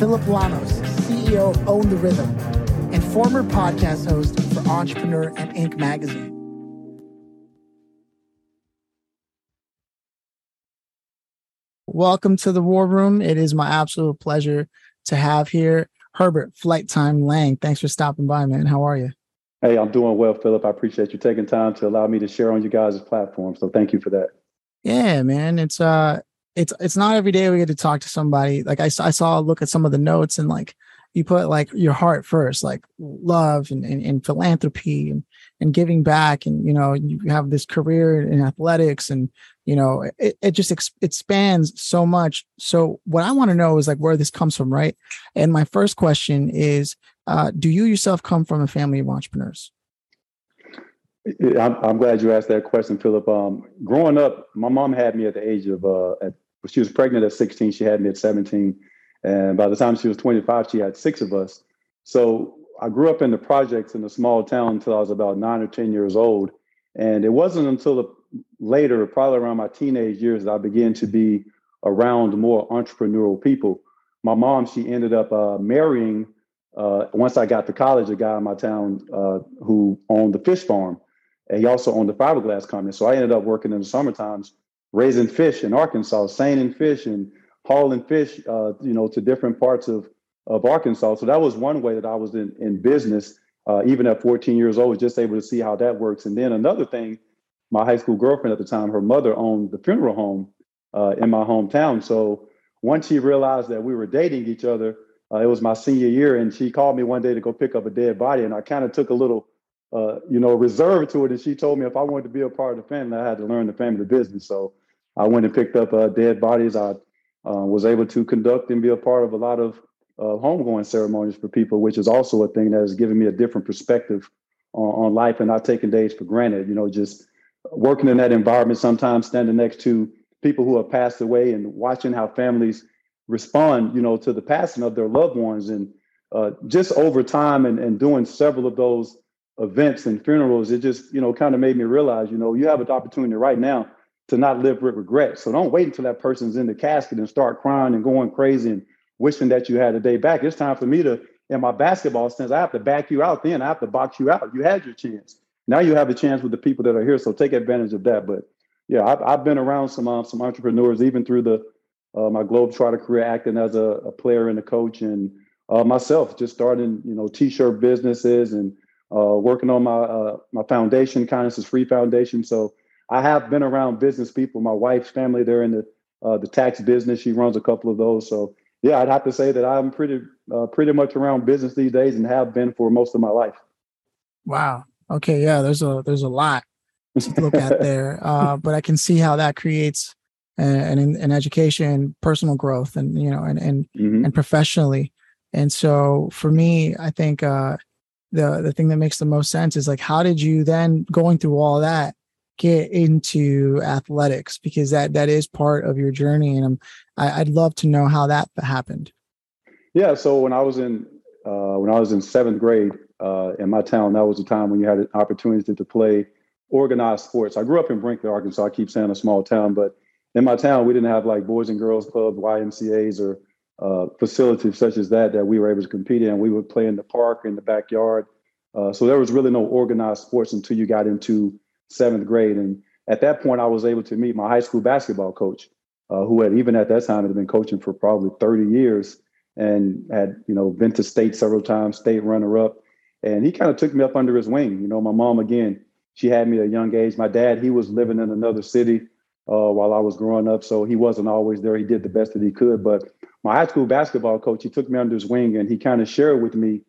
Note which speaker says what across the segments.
Speaker 1: Phillip Lanos, CEO of Own the Rhythm, and former podcast host for Entrepreneur and Inc. magazine. Welcome to the War Room. It is my absolute pleasure to have here Herbert Flight Time Lang. Thanks for stopping by, man. How are you?
Speaker 2: Hey, I'm doing well, Phillip. I appreciate you taking time to allow me to share on you guys' platform. So thank you for that.
Speaker 1: Yeah, man. It's uh it's it's not every day we get to talk to somebody. Like I, I saw look at some of the notes and like you put like your heart first, like love and, and, and philanthropy and, and giving back. And, you know, you have this career in athletics and, you know, it, it just ex- it spans so much. So what I want to know is like where this comes from, right? And my first question is, uh, do you yourself come from a family of entrepreneurs?
Speaker 2: I'm, I'm glad you asked that question, Phillip. Um, growing up, my mom had me at the age of, uh, at, she was pregnant at 16. She had me at 17. And by the time she was 25, she had six of us. So I grew up in the projects in a small town until I was about nine or 10 years old. And it wasn't until the, later, probably around my teenage years, that I began to be around more entrepreneurial people. My mom, she ended up uh, marrying, uh, once I got to college, a guy in my town uh, who owned the fish farm. And he also owned the fiberglass company. So I ended up working in the summer times raising fish in Arkansas, seining fish and hauling fish, uh, you know, to different parts of, of Arkansas. So that was one way that I was in, in business, uh, even at 14 years old, was just able to see how that works. And then another thing, my high school girlfriend at the time, her mother owned the funeral home uh, in my hometown. So once she realized that we were dating each other, uh, it was my senior year, and she called me one day to go pick up a dead body, and I kind of took a little, uh, you know, reserve to it. And she told me if I wanted to be a part of the family, I had to learn the family business. So I went and picked up uh, dead bodies. I uh, was able to conduct and be a part of a lot of uh, homegoing ceremonies for people, which is also a thing that has given me a different perspective on, on, life and not taking days for granted. You know, just working in that environment, sometimes standing next to people who have passed away and watching how families respond, you know, to the passing of their loved ones. And uh, just over time and, and doing several of those events and funerals, it just, you know, kind of made me realize, you know, you have an opportunity right now to not live with regret. So don't wait until that person's in the casket and start crying and going crazy and wishing that you had a day back. It's time for me to, in my basketball sense, I have to back you out then. I have to box you out. You had your chance. Now you have a chance with the people that are here. So take advantage of that. But yeah, I've, I've been around some uh, some entrepreneurs, even through the uh, my Globetrotter career, acting as a, a player and a coach, and uh, myself just starting, you know, t-shirt businesses and uh, working on my uh, my foundation, Kindness is Free Foundation. So I have been around business people. My wife's family, they're in the uh, the tax business. She runs a couple of those. So yeah, I'd have to say that I'm pretty uh, pretty much around business these days and have been for most of my life.
Speaker 1: Wow. Okay. Yeah. There's a there's a lot to look at there, uh, but I can see how that creates an, an, an education, personal growth, and you know, and and mm-hmm. and professionally. And so for me, I think uh, the the thing that makes the most sense is like, how did you then going through all that? Get into athletics because that that is part of your journey and I'm, I, would love to know how that happened.
Speaker 2: Yeah so when i was in uh, when i was in seventh grade uh, in my town that was the time when you had an opportunity to, play organized sports. I grew up in brinkley arkansas. I keep saying a small town but in my town we didn't have like boys and girls clubs ymcas or uh, facilities such as that that we were able to compete in. We would play in the park in the backyard. Uh, so there was really no organized sports until you got into seventh grade. And at that point, I was able to meet my high school basketball coach, uh, who had even at that time had been coaching for probably 30 years and had, you know, been to state several times, state runner up. And he kind of took me up under his wing. You know, my mom, again, she had me at a young age. My dad, he was living in another city uh, while I was growing up. So he wasn't always there. He did the best that he could. But my high school basketball coach, he took me under his wing and he kind of shared with me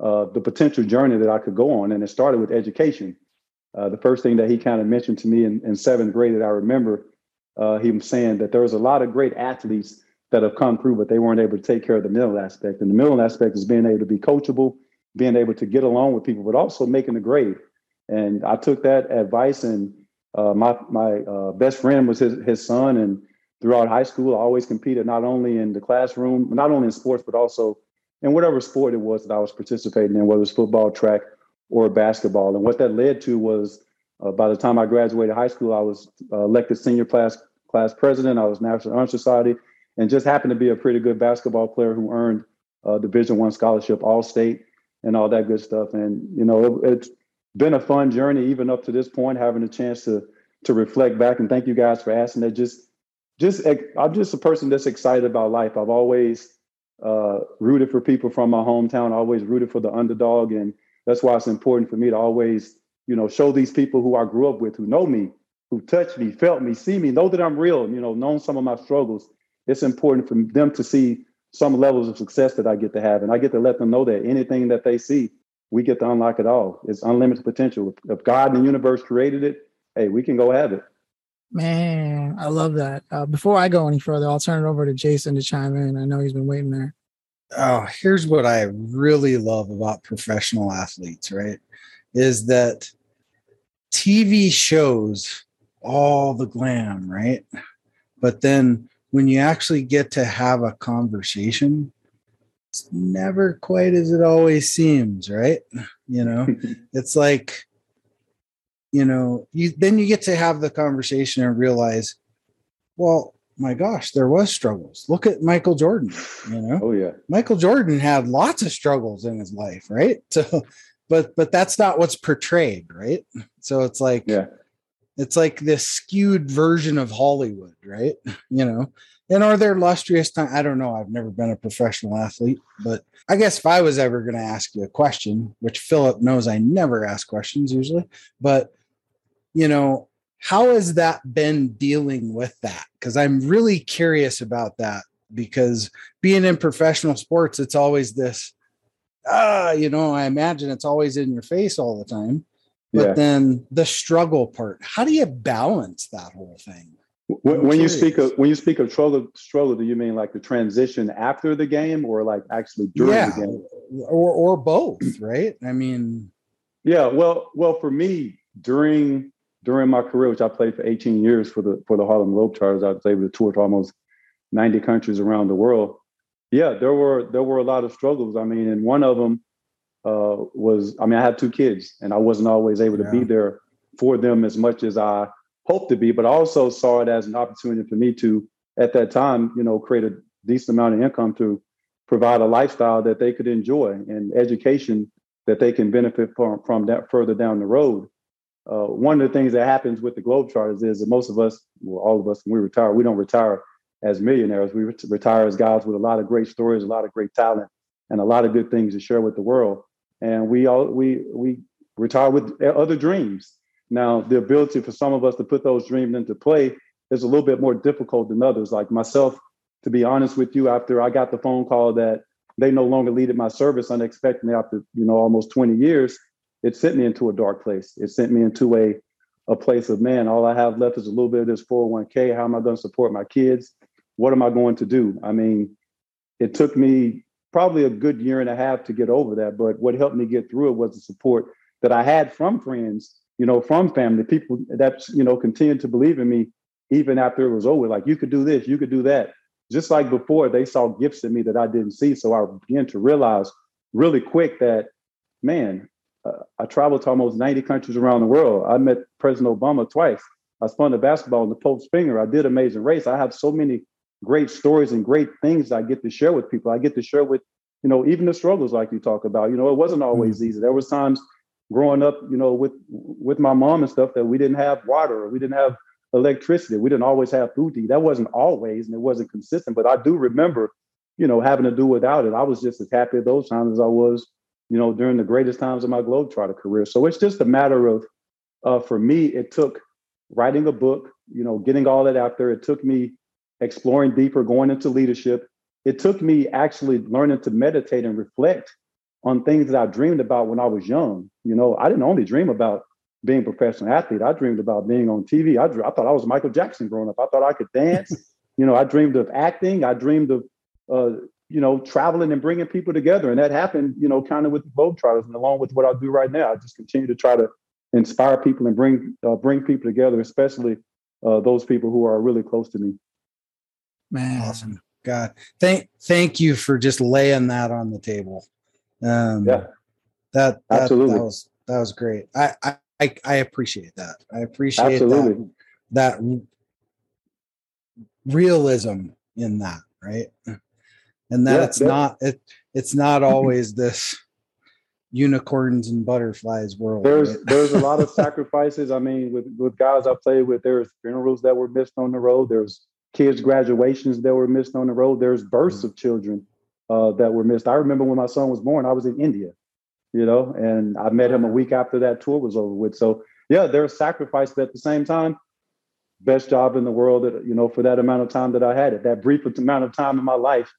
Speaker 2: uh, the potential journey that I could go on. And it started with education. Uh, the first thing that he kind of mentioned to me in, in seventh grade that I remember, uh, he was saying that there was a lot of great athletes that have come through, but they weren't able to take care of the mental aspect. And the mental aspect is being able to be coachable, being able to get along with people, but also making the grade. And I took that advice, and uh, my my uh, best friend was his his son, and throughout high school, I always competed not only in the classroom, not only in sports, but also in whatever sport it was that I was participating in, whether it's football, track, or basketball. And what that led to was, uh, by the time I graduated high school, I was uh, elected senior class class president. I was National Honor Society, and just happened to be a pretty good basketball player who earned a Division One scholarship, All State, and all that good stuff. And you know, it, it's been a fun journey, even up to this point, having a chance to to reflect back. And thank you guys for asking that. Just just I'm just a person that's excited about life. I've always uh, rooted for people from my hometown. Always rooted for the underdog, and that's why it's important for me to always, you know, show these people who I grew up with, who know me, who touched me, felt me, see me, know that I'm real. You know, known some of my struggles. It's important for them to see some levels of success that I get to have, and I get to let them know that anything that they see, we get to unlock it all. It's unlimited potential. If God and the universe created it, hey, we can go have it.
Speaker 1: Man, I love that. Uh, before I go any further, I'll turn it over to Jason to chime in. I know he's been waiting there.
Speaker 3: Oh, here's what I really love about professional athletes, right? Is that TV shows all the glam, right? But then when you actually get to have a conversation, it's never quite as it always seems, right? You know, it's like you know, you then you get to have the conversation and realize, well, my gosh, there was struggles. Look at Michael Jordan, you know.
Speaker 2: Oh yeah.
Speaker 3: Michael Jordan had lots of struggles in his life, right? So but but that's not what's portrayed, right? So it's like
Speaker 2: yeah.
Speaker 3: It's like this skewed version of Hollywood, right? You know. And are there illustrious time? I don't know. I've never been a professional athlete, but I guess if I was ever going to ask you a question, which Phillip knows I never ask questions usually, but you know, how has that been dealing with that? Because I'm really curious about that because being in professional sports, it's always this, ah, you know, I imagine it's always in your face all the time. But yeah. then the struggle part, how do you balance that whole thing?
Speaker 2: When, when you speak of when you speak of struggle, struggle, do you mean like the transition after the game, or like actually during yeah, the game,
Speaker 3: or or both? Right? I mean,
Speaker 2: yeah. Well, well, for me, during during my career, which I played for 18 years for the for the Harlem Globetrotters, I was able to tour to almost 90 countries around the world. Yeah, there were there were a lot of struggles. I mean, and one of them uh, was I mean, I had two kids, and I wasn't always able to yeah. be there for them as much as I hoped to be. But I also saw it as an opportunity for me to, at that time, you know, create a decent amount of income to provide a lifestyle that they could enjoy and education that they can benefit from from that further down the road uh, one of the things that happens with the Globetrotters is that most of us, well, all of us, when we retire, we don't retire as millionaires. We retire as guys with a lot of great stories, a lot of great talent, and a lot of good things to share with the world. And we all we we retire with other dreams. Now, the ability for some of us to put those dreams into play is a little bit more difficult than others. Like myself, to be honest with you, after I got the phone call that they no longer needed my service unexpectedly after you know almost 20 years, it sent me into a dark place. It sent me into a a place of man, all I have left is a little bit of this 401k. How am I going to support my kids? What am I going to do? I mean, it took me probably a good year and a half to get over that. But what helped me get through it was the support that I had from friends, you know, from family, people that, you know, continued to believe in me even after it was over. Like, you could do this, you could do that. Just like before, they saw gifts in me that I didn't see. So I began to realize really quick that, man, I traveled to almost 90 countries around the world. I met President Obama twice. I spun the basketball in the Pope's finger. I did Amazing Race. I have so many great stories and great things I get to share with people. I get to share with, you know, even the struggles like you talk about. You know, it wasn't always mm-hmm. easy. There was times growing up, you know, with with my mom and stuff that we didn't have water or we didn't have electricity. We didn't always have food to eat. That wasn't always and it wasn't consistent. But I do remember, you know, having to do without it. I was just as happy at those times as I was you know, during the greatest times of my Globetrotter career. So it's just a matter of, uh, for me, it took writing a book, you know, getting all that out there. It took me exploring deeper, going into leadership. It took me actually learning to meditate and reflect on things that I dreamed about when I was young. You know, I didn't only dream about being a professional athlete. I dreamed about being on TV. I, drew, I thought I was Michael Jackson growing up. I thought I could dance. You know, I dreamed of acting. I dreamed of, uh, you know, traveling and bringing people together. And that happened, you know, kind of with the Globetrotters and along with what I do right now. I just continue to try to inspire people and bring uh, bring people together, especially uh, those people who are really close to me.
Speaker 3: Man, awesome. God, thank thank you for just laying that on the table. Um, yeah, that, that absolutely that was that was great. I I I appreciate that. I appreciate absolutely. that that realism in that, right? And that yeah, it's yeah. not it it's not always this unicorns and butterflies world.
Speaker 2: There's right? there's a lot of sacrifices. I mean, with with guys I played with, there's funerals that were missed on the road. There's kids' graduations that were missed on the road. There's births mm-hmm. of children uh, that were missed. I remember when my son was born, I was in India, you know, and I met him a week after that tour was over with. So yeah, there's sacrifices at the same time. Best job in the world that you know for that amount of time that I had it. That brief amount of time in my life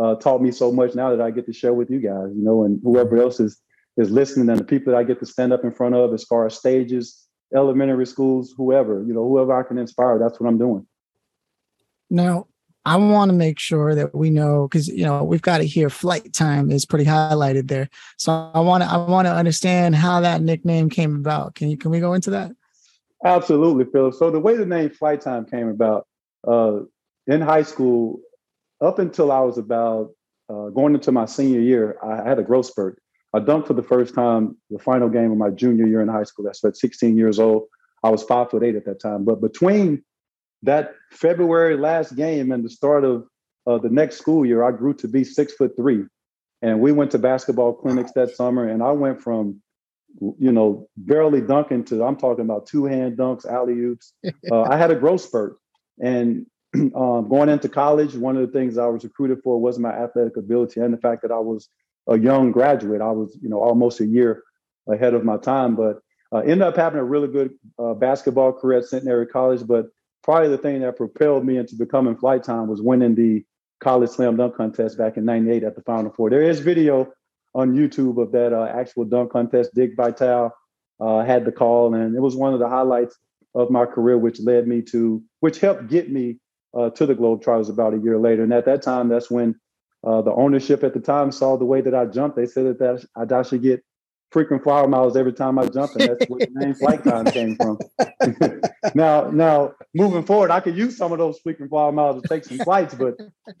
Speaker 2: uh, taught me so much now that I get to share with you guys, you know, and whoever else is is listening and the people that I get to stand up in front of as far as stages, elementary schools, whoever, you know, whoever I can inspire, that's what I'm doing.
Speaker 1: Now, I want to make sure that we know because you know we've got to hear flight time is pretty highlighted there. So I want to I want to understand how that nickname came about. Can you can we go into that?
Speaker 2: Absolutely, Phillip. So the way the name flight time came about uh, in high school, up until I was about uh, going into my senior year, I had a growth spurt. I dunked for the first time the final game of my junior year in high school. That's at 16 years old. I was five foot eight at that time. But between that February last game and the start of uh, the next school year, I grew to be six foot three. And we went to basketball clinics that summer, and I went from, you know, barely dunking to I'm talking about two hand dunks, alley oops. Uh, I had a growth spurt, and um, going into college, one of the things I was recruited for was my athletic ability and the fact that I was a young graduate. I was, you know, almost a year ahead of my time, but uh, ended up having a really good uh, basketball career at Centenary College. But probably the thing that propelled me into becoming flight time was winning the college slam dunk contest back in 98 at the Final Four. There is video on YouTube of that uh, actual dunk contest. Dick Vitale uh, had the call, and it was one of the highlights of my career, which led me to, which helped get me uh, to the Globetrotters about a year later. And at that time, that's when uh, the ownership at the time saw the way that I jumped. They said that, that I should get frequent flower miles every time I jump, and that's where the name flight time came from. now, now moving forward, I could use some of those frequent flower miles to take some flights, but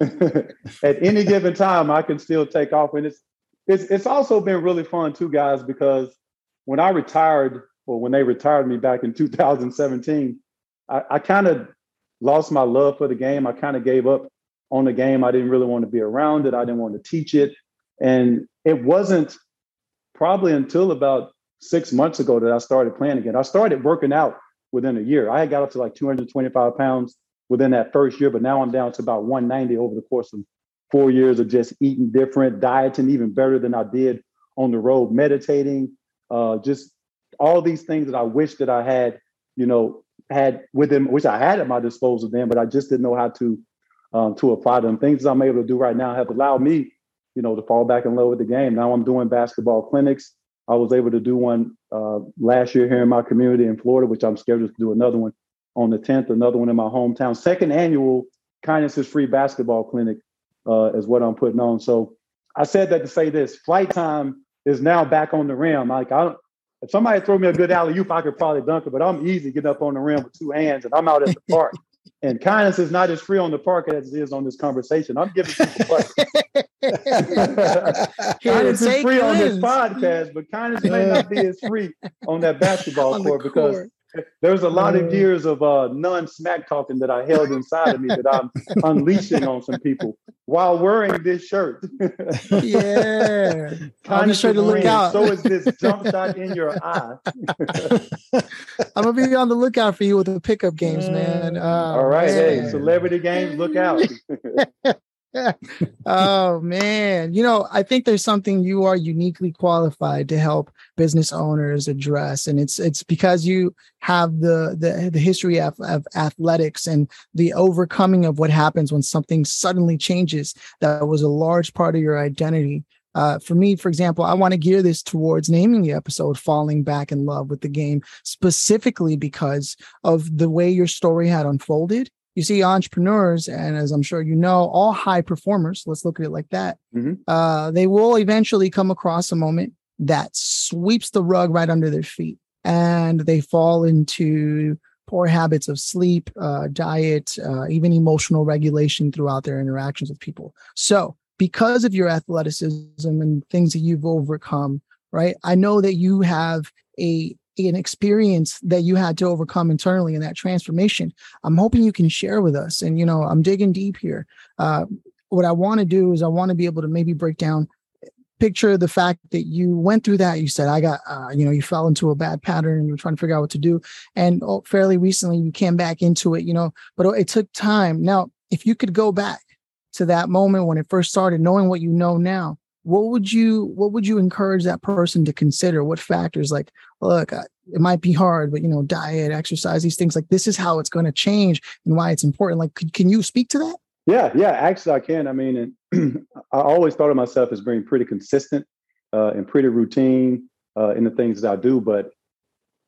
Speaker 2: at any given time, I can still take off. And it's it's it's also been really fun too, guys, because when I retired, or when they retired me back in 2017, I, I kind of lost my love for the game. I kind of gave up on the game. I didn't really want to be around it. I didn't want to teach it. And it wasn't probably until about six months ago that I started playing again. I started working out within a year. I had got up to like 225 pounds within that first year, but now I'm down to about 190 over the course of four years of just eating different, dieting even better than I did on the road, meditating, uh, just all these things that I wish that I had, you know, had with them, which I had at my disposal then, but I just didn't know how to um, to apply them. Things I'm able to do right now have allowed me, you know, to fall back in love with the game. Now I'm doing basketball clinics. I was able to do one uh, last year here in my community in Florida, which I'm scheduled to do another one on the 10th, another one in my hometown. Second annual Kindness is Free basketball clinic uh, is what I'm putting on. So I said that to say this: flight time is now back on the rim. Like I don't, if somebody throw me a good alley oop, I could probably dunk it, but I'm easy getting up on the rim with two hands, and I'm out at the park. and kindness is not as free on the park as it is on this conversation. I'm giving people kindness is free on this podcast, but kindness may not be as free on that basketball on court, court because there's a lot of uh. years of uh, non smack talking that I held inside of me that I'm unleashing on some people while wearing this shirt.
Speaker 1: yeah. I'm just trying to look out.
Speaker 2: So is this jump shot in your eye.
Speaker 1: I'm going to be on the lookout for you with the pickup games, mm. man.
Speaker 2: Oh, All right. Man. Hey, celebrity games, look out.
Speaker 1: oh man. You know i think there's something you are uniquely qualified to help business owners address and it's it's because you have the the, the history of, of athletics and the overcoming of what happens when something suddenly changes that was a large part of your identity. Uh, for me, for example, I want to gear this towards naming the episode Falling Back in Love with the Game, specifically because of the way your story had unfolded you see entrepreneurs, and as I'm sure you know, all high performers, let's look at it like that,
Speaker 2: Mhm.
Speaker 1: uh, they will eventually come across a moment that sweeps the rug right under their feet and they fall into poor habits of sleep, uh, diet, uh, even emotional regulation throughout their interactions with people. So, because of your athleticism and things that you've overcome, right? I know that you have a an experience that you had to overcome internally in that transformation. I'm hoping you can share with us. And you know, I'm digging deep here. Uh, what I want to do is I want to be able to maybe break down picture the fact that you went through that you said i got uh, you know you fell into a bad pattern and you were trying to figure out what to do and oh, fairly recently you came back into it you know but it took time now if you could go back to that moment when it first started knowing what you know now what would you what would you encourage that person to consider what factors like look it might be hard but you know diet exercise these things like this is how it's going to change and why it's important like could, can you speak to that
Speaker 2: Yeah, yeah, actually, I can. I mean, I always thought of myself as being pretty consistent uh, and pretty routine uh, in the things that I do. But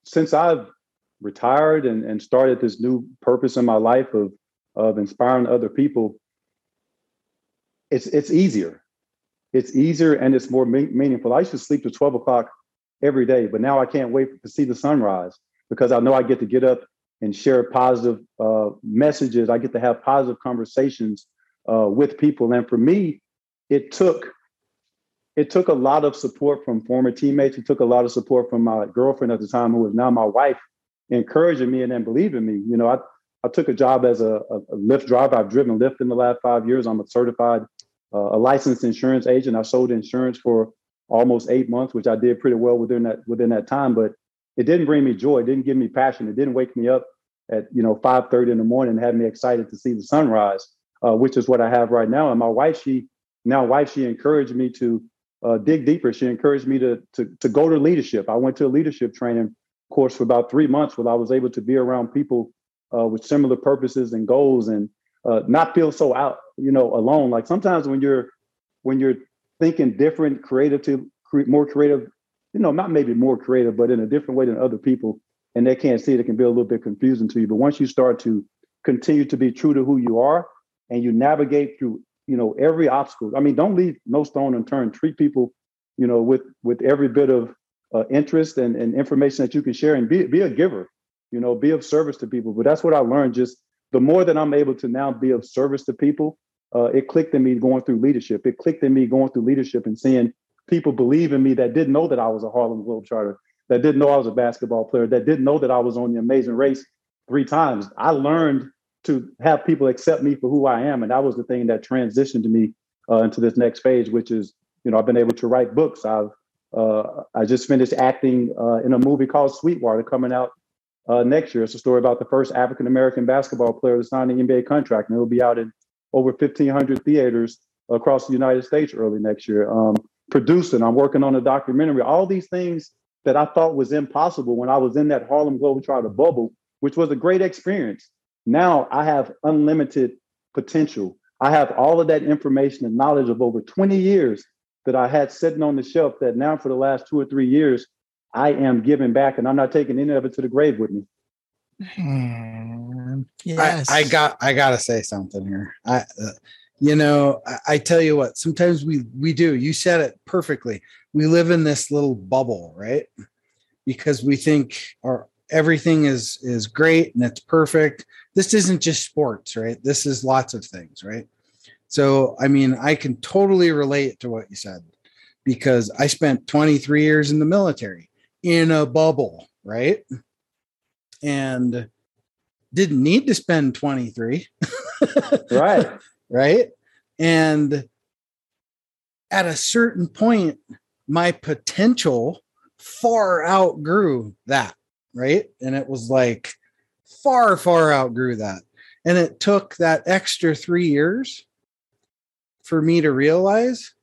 Speaker 2: since I've retired and, and started this new purpose in my life of of inspiring other people, it's it's easier. It's easier and it's more me- meaningful. I used to sleep to twelve o'clock every day, but now I can't wait to see the sunrise because I know I get to get up and share positive uh, messages. I get to have positive conversations uh, with people. And for me, it took it took a lot of support from former teammates. It took a lot of support from my girlfriend at the time, who is now my wife, encouraging me and then believing me. You know, I I took a job as a, a, Lyft driver. I've driven Lyft in the last five years. I'm a certified, a licensed insurance agent. I sold insurance for almost eight months, which I did pretty well within that within that time. But it didn't bring me joy. It didn't give me passion. It didn't wake me up at you know 5:30 in the morning and have me excited to see the sunrise, uh, which is what I have right now. And my wife, she now wife, she encouraged me to uh, dig deeper. She encouraged me to, to to go to leadership. I went to a leadership training course for about three months, where I was able to be around people uh, with similar purposes and goals, and uh, not feel so out, you know, alone. Like sometimes when you're when you're thinking different, creative to cre- more creative, you know, not maybe more creative, but in a different way than other people, and they can't see it, it can be a little bit confusing to you. But once you start to continue to be true to who you are, and you navigate through you know every obstacle i mean don't leave no stone unturned treat people you know with with every bit of uh, interest and, and information that you can share and be, be a giver you know be of service to people but that's what i learned just the more that i'm able to now be of service to people uh, it clicked in me going through leadership it clicked in me going through leadership and seeing people believe in me that didn't know that i was a harlem globetrotter that didn't know i was a basketball player that didn't know that i was on the amazing race three times i learned to have people accept me for who I am. And that was the thing that transitioned me uh, into this next phase, which is, you know, I've been able to write books. I've, uh, I just finished acting uh, in a movie called Sweetwater coming out uh, next year. It's a story about the first African American basketball player to sign an NBA contract, and it will be out in over 1,500 theaters across the United States early next year. Um, producing, I'm working on a documentary. All these things that I thought was impossible when I was in that Harlem Globetrotter bubble, which was a great experience now I have unlimited potential. I have all of that information and knowledge of over 20 years that I had sitting on the shelf that now for the last two or three years, I am giving back and I'm not taking any of it to the grave with me.
Speaker 1: Hmm. Yes.
Speaker 3: I, I got I gotta say something here. I uh, you know, I, I tell you what, sometimes we we do. You said it perfectly. We live in this little bubble, right? Because we think our everything is is great and it's perfect this isn't just sports right this is lots of things right so i mean i can totally relate to what you said because i spent 23 years in the military in a bubble right and didn't need to spend 23
Speaker 2: Right.
Speaker 3: right and at a certain point my potential far outgrew that right? And it was like far, far outgrew that. And it took that extra three years for me to realize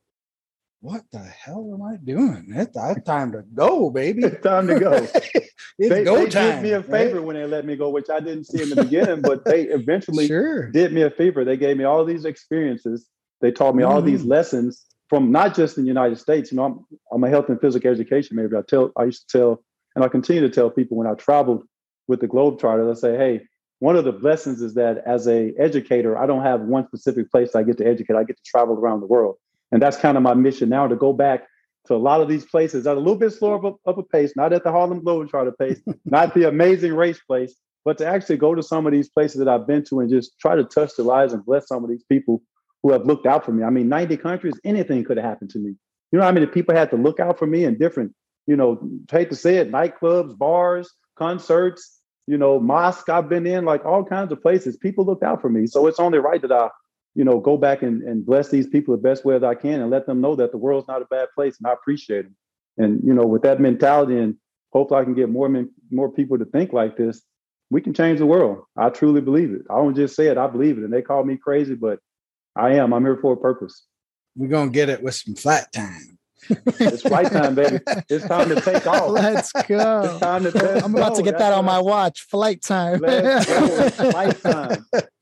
Speaker 3: what the hell am I doing? Uh, it's time to go, baby.
Speaker 2: It's time to go.
Speaker 3: it's
Speaker 2: they,
Speaker 3: go
Speaker 2: they
Speaker 3: time.
Speaker 2: did me a favor
Speaker 3: right?
Speaker 2: when they let me go, which I didn't see in the beginning, but they eventually
Speaker 3: Sure.
Speaker 2: did me a favor. They gave me all these experiences. They taught me all these mm. lessons from not just in the United States. You know, I'm, I'm a health and physical education major. I tell I used to tell and I continue to tell people when I traveled with the Globetrotters, I say, hey, one of the blessings is that as a educator, I don't have one specific place I get to educate. I get to travel around the world. And that's kind of my mission now to go back to a lot of these places at a little bit slower of a, of a pace, not at the Harlem Globetrotter pace, not the amazing race place, but to actually go to some of these places that I've been to and just try to touch the lives and bless some of these people who have looked out for me. I mean, 90 countries, anything could have happened to me. You know how many people had to look out for me in different, you know, hate to say it, nightclubs, bars, concerts, you know, mosque I've been in, like all kinds of places. People looked out for me. So it's only right that I, you know, go back and, and bless these people the best way that I can and let them know that the world's not a bad place and I appreciate them. And, you know, with that mentality and hopefully I can get more men, more people to think like this, we can change the world. I truly believe it. I don't just say it, I believe it. And they call me crazy, but I am. I'm here for a purpose.
Speaker 3: We're gonna get it with some flat time.
Speaker 2: it's flight time, baby. It's time to take off.
Speaker 1: Let's go.
Speaker 2: It's time to take
Speaker 1: I'm about to get that on my watch. Flight time.
Speaker 2: Let's go. Flight time.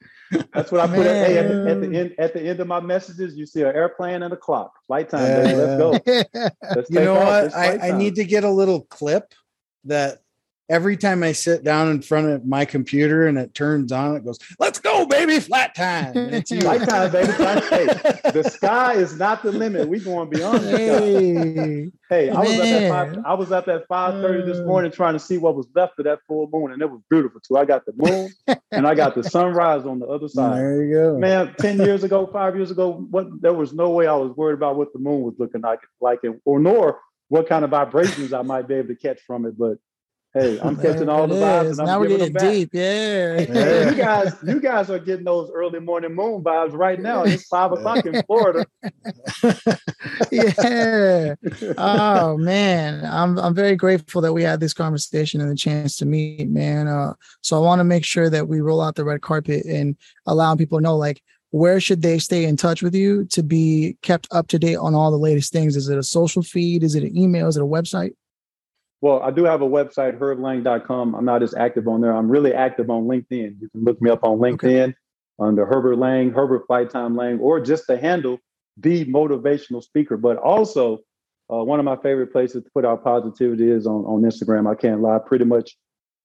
Speaker 2: That's what I put at, hey, at, the, at, the end at the end of my messages. You see an airplane and a clock. Flight time, baby. Let's go.
Speaker 3: Let's you know what? I, I need to get a little clip that every time I sit down in front of my computer and it turns on, it goes, "Let's go, baby, flat time."
Speaker 2: it's flat time, baby. flat Hey, the sky is not the limit. We going beyond the hey, hey, I was up at five. I was up at five thirty this mm. morning trying to see what was left of that full moon, and it was beautiful too. I got the moon and I got the sunrise on the other side.
Speaker 3: There you go,
Speaker 2: man. Ten years ago, five years ago, what there was no way I was worried about what the moon was looking like, like it, or nor what kind of vibrations I might be able to catch from it, but Hey, I'm catching all the vibes. now we're getting deep.
Speaker 1: Yeah.
Speaker 2: yeah. You guys, you guys are getting those early morning moon vibes right now. It's five o'clock in Florida.
Speaker 1: yeah. Oh man. I'm I'm very grateful that we had this conversation and the chance to meet, man. Uh, so I want to make sure that we roll out the red carpet and allow people to know like where should they stay in touch with you to be kept up to date on all the latest things? Is it a social feed? Is it an email? Is it a website?
Speaker 2: Well, I do have a website, herblang.com. I'm not as active on there. I'm really active on LinkedIn. You can look me up on LinkedIn okay. under Herbert Lang, Herbert Flight Time Lang, or just the handle, the motivational speaker. But also, uh, one of my favorite places to put out positivity is on, on Instagram. I can't lie. Pretty much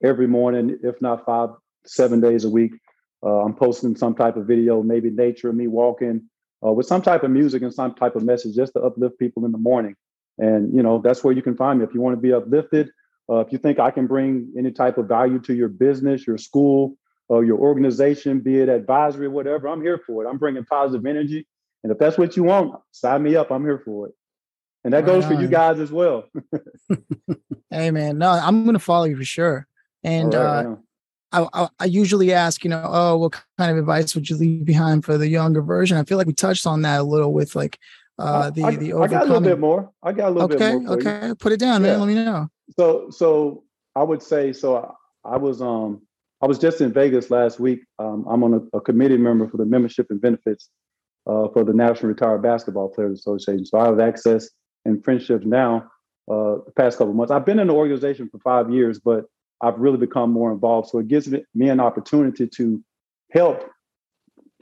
Speaker 2: every morning, if not five, seven days a week, uh, I'm posting some type of video, maybe nature, of me walking, uh, with some type of music and some type of message just to uplift people in the morning. And you know that's where you can find me if you want to be uplifted. Uh, if you think I can bring any type of value to your business, your school, or your organization, be it advisory or whatever, I'm here for it. I'm bringing positive energy, and if that's what you want, sign me up. I'm here for it. And that right goes on. for you guys as well.
Speaker 1: hey man, no, I'm gonna follow you for sure. And right, uh, I, I, I, usually ask, you know, oh, what kind of advice would you leave behind for the younger version? I feel like we touched on that a little with like uh, the
Speaker 2: I,
Speaker 1: the
Speaker 2: I got a little bit more. I got a little
Speaker 1: okay,
Speaker 2: bit more.
Speaker 1: okay, you. put it down, yeah. man. Let me know.
Speaker 2: So, so I would say, so I, I was um I was just in Vegas last week. Um, I'm on a, a, committee member for the membership and benefits uh, for the National Retired Basketball Players Association. So I have access and friendships now. Uh, the past couple months, I've been in the organization for five years, but I've really become more involved. So it gives me an opportunity to help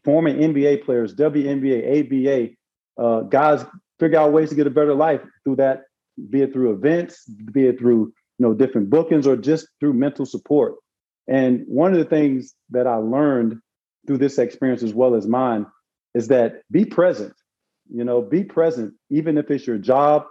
Speaker 2: former NBA players, WNBA, ABA, uh, guys figure out ways to get a better life through that, be it through events, be it through you know different bookings, or just through mental support. And one of the things that I learned through this experience as well as mine is that be present. You know, be present, even if it's your job,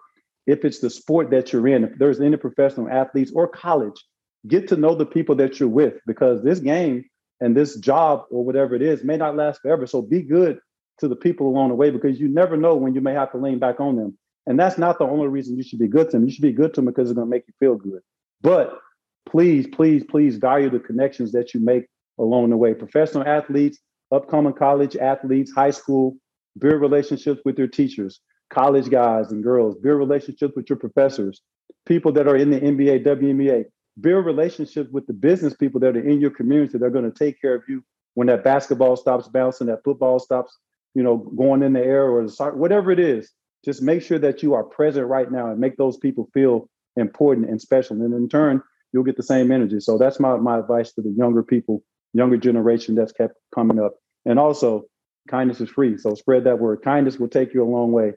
Speaker 2: if it's the sport that you're in, if there's any professional athletes or college, get to know the people that you're with because this game and this job or whatever it is may not last forever. So be good to the people along the way because you never know when you may have to lean back on them. And that's not the only reason you should be good to them. You should be good to them because it's going to make you feel good. But please, please, please value the connections that you make along the way. Professional athletes, upcoming college athletes, high school, build relationships with your teachers, college guys and girls, build relationships with your professors, people that are in the NBA, WNBA, build relationships with the business people that are in your community that are going to take care of you when that basketball stops bouncing, that football stops you know, going in the air or the soccer, whatever it is, just make sure that you are present right now and make those people feel important and special. And in turn, you'll get the same energy. So that's my, my advice to the younger people, younger generation that's kept coming up. And also, kindness is free. So spread that word. Kindness will take you a long way.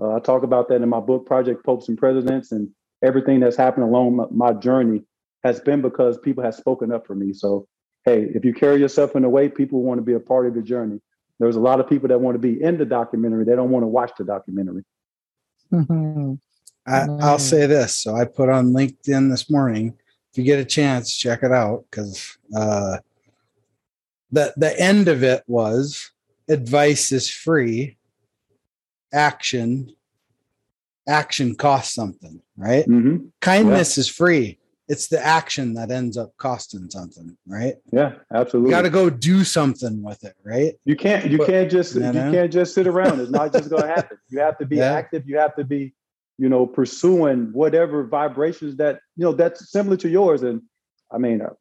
Speaker 2: Uh, I talk about that in my book, Project Popes and Presidents, and everything that's happened along my, my journey has been because people have spoken up for me. So hey, if you carry yourself in a way, people want to be a part of your journey. There's a lot of people that want to be in the documentary. They don't want to watch the documentary.
Speaker 3: Mm-hmm. I, will say this. So I put on LinkedIn this morning. If you get a chance, check it out because uh, the the end of it was advice is free, action action costs something, right? Mm-hmm. Kindness yeah. is free. It's the action that ends up costing something, right?
Speaker 2: Yeah, absolutely.
Speaker 3: You got to go do something with it, right?
Speaker 2: You can't. You but, can't just. You, know? you, can't just sit around. It's not just going to happen. You have to be yeah. active. You have to be, you know, pursuing whatever vibrations that you know that's similar to yours. And I mean, uh,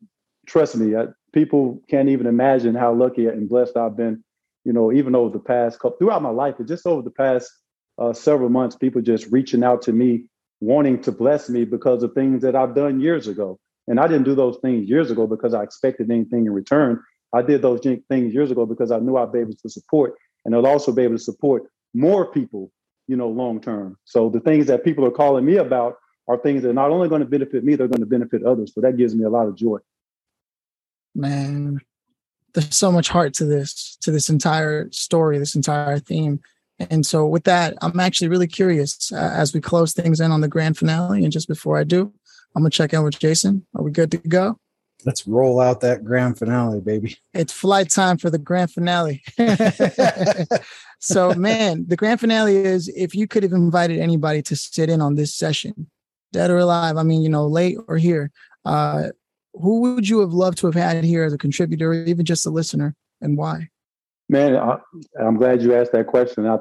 Speaker 2: trust me, uh, people can't even imagine how lucky and blessed I've been. You know, even over the past couple throughout my life, but just over the past uh, several months, people just reaching out to me, wanting to bless me because of things that I've done years ago. And I didn't do those things years ago because I expected anything in return. I did those things years ago because I knew I'd be able to support, and I'd also be able to support more people, you know, long term. So the things that people are calling me about are things that are not only going to benefit me, they're going to benefit others. So that gives me a lot of joy.
Speaker 1: Man, there's so much heart to this, to this entire story, this entire theme. And so, with that, I'm actually really curious uh, as we close things in on the grand finale. And just before I do, I'm gonna check in with Jason. Are we good to go?
Speaker 3: Let's roll out that grand finale, baby.
Speaker 1: It's flight time for the grand finale. so, man, the grand finale is if you could have invited anybody to sit in on this session, dead or alive, I mean, you know, late or here, uh, who would you have loved to have had here as a contributor or even just a listener and why?
Speaker 2: Man, I, am glad you asked that question. I,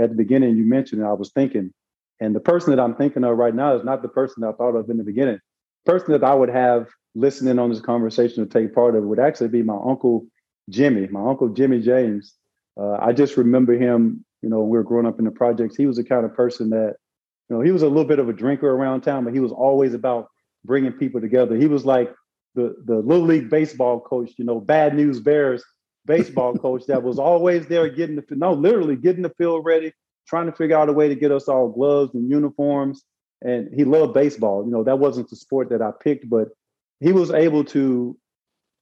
Speaker 2: at the beginning, you mentioned I was thinking, and the person that I'm thinking of right now is not the person I thought of in the beginning. The person that I would have listening on this conversation to take part of would actually be my uncle Jimmy, my uncle Jimmy James. Uh, I just remember him, you know, we were growing up in the projects. He was the kind of person that, you know, he was a little bit of a drinker around town, but he was always about bringing people together. He was like the the little league baseball coach, you know, bad news bears baseball coach that was always there getting the no, literally getting the field ready, trying to figure out a way to get us all gloves and uniforms. And he loved baseball. You know, that wasn't the sport that I picked, but he was able to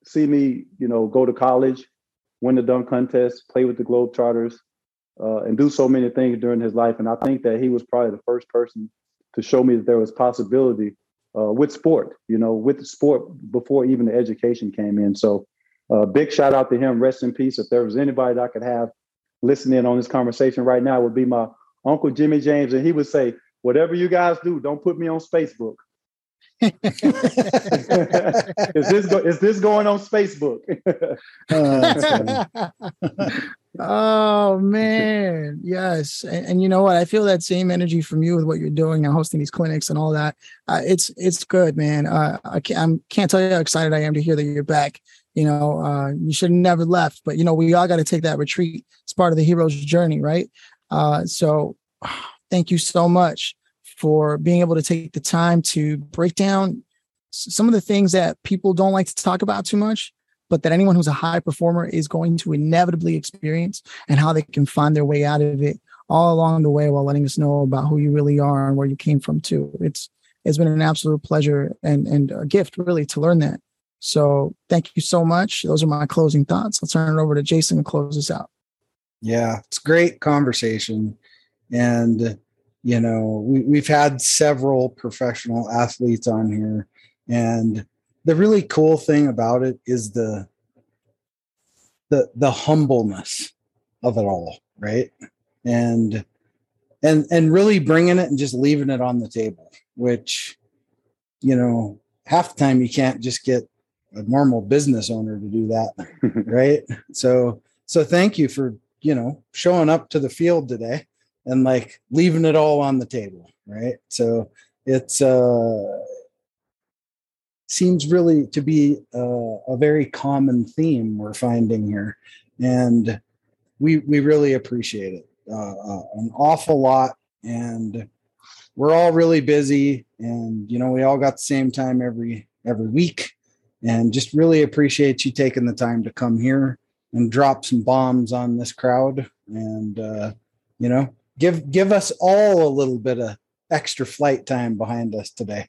Speaker 2: see me, you know, go to college, win the dunk contest, play with the Globetrotters, uh, and do so many things during his life. And I think that he was probably the first person to show me that there was possibility uh, with sport, you know, with sport before even the education came in. So uh, big shout out to him. Rest in peace. If there was anybody that I could have listening on this conversation right now, would be my uncle Jimmy James, and he would say, "Whatever you guys do, don't put me on Facebook." is this go- is this going on Facebook?
Speaker 1: oh man, yes, and, and, you know what? I feel that same energy from you with what you're doing and hosting these clinics and all that. Uh, it's it's good, man. Uh, I can't, I can't tell you how excited I am to hear that you're back you know, uh, you should never left. But you know, we all got to take that retreat. It's part of the hero's journey, right? Uh, so, thank you so much for being able to take the time to break down some of the things that people don't like to talk about too much, but that anyone who's a high performer is going to inevitably experience, and how they can find their way out of it all along the way while letting us know about who you really are and where you came from too. It's it's been an absolute pleasure and and a gift really to learn that. So thank you so much. Those are my closing thoughts. I'll turn it over to Jason to close this out.
Speaker 3: Yeah, it's great conversation. And, you know, we, we've had several professional athletes on here. And the really cool thing about it is the the the humbleness of it all, right? And and and really bringing it and just leaving it on the table, which you know, half the time you can't just get a normal business owner to do that right? So so thank you for you know showing up to the field today and like leaving it all on the table right? So it's uh seems really to be a, a very common theme we're finding here. And we we really appreciate it uh, uh, an awful lot. And we're all really busy and you know we all got the same time every every week and just really appreciate you taking the time to come here and drop some bombs on this crowd and uh, you know give give us all a little bit of extra flight time behind us today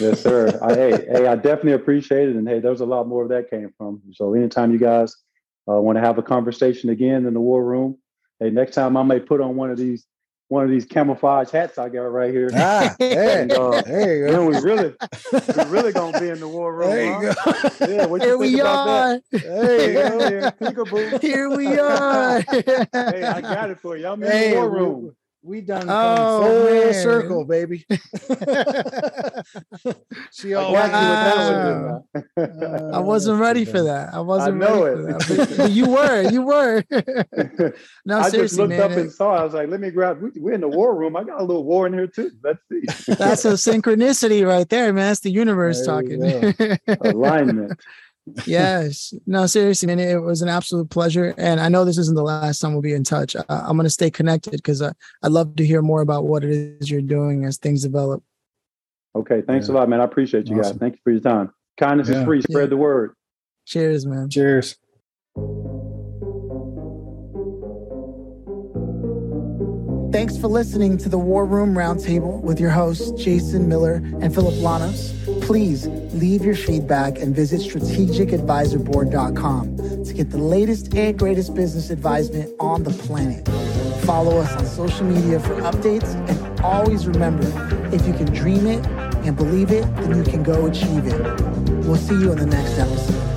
Speaker 2: Yes, sir. I, hey, hey, I definitely appreciate it, and hey, there's a lot more of that came from. So anytime you guys uh, want to have a conversation again in the war room, hey, next time I may put on one of these one of these camouflage hats I got right here.
Speaker 3: Ah, there,
Speaker 2: And, uh,
Speaker 3: there you
Speaker 2: then we really, we really gonna be in the war room.
Speaker 3: There you
Speaker 2: huh?
Speaker 3: go.
Speaker 2: Yeah, what you
Speaker 1: Here
Speaker 2: think
Speaker 1: we
Speaker 2: about
Speaker 1: are.
Speaker 3: Go.
Speaker 2: that? Yeah, peekaboo.
Speaker 1: Here we are.
Speaker 2: Hey, I got it for you. I'm in
Speaker 3: Hey,
Speaker 2: the war room.
Speaker 3: We done
Speaker 1: Oh,
Speaker 3: come full
Speaker 1: man.
Speaker 3: circle, baby. she oh,
Speaker 2: I
Speaker 3: all
Speaker 2: got that
Speaker 1: Wow.
Speaker 2: one, didn't
Speaker 1: I wasn't ready for that. I wasn't
Speaker 2: know
Speaker 1: ready
Speaker 2: it.
Speaker 1: for that. But, but you were. You were.
Speaker 2: I?
Speaker 1: no,
Speaker 2: I just looked
Speaker 1: man.
Speaker 2: up and saw. I was like, "Let me grab. we- We're in the war room. I got a little war in here too. Let's see
Speaker 1: That's a synchronicity right there, man. That's the universe
Speaker 3: There
Speaker 1: talking.
Speaker 2: alignment."
Speaker 1: Yes. No, seriously, man. It was an absolute pleasure. And I know this isn't the last time we'll be in touch. Uh, I'm going to stay connected because uh, I'd love to hear more about what it is you're doing as things develop.
Speaker 2: Okay, thanks
Speaker 3: Yeah.
Speaker 2: a lot, man. I appreciate you guys. Thank you for your time. Kindness
Speaker 3: Yeah.
Speaker 2: is free. Spread
Speaker 1: Yeah.
Speaker 2: the word.
Speaker 1: Cheers, man.
Speaker 3: Cheers.
Speaker 1: Thanks for listening to the War Room Roundtable with your hosts, Jason Miller and Phillip Lanos. Please leave your feedback and visit strategicadvisorboard.com to get the latest and greatest business advisement on the planet. Follow us on social media for updates and always remember if you can dream it and believe it, then you can go achieve it. We'll see you in the next episode.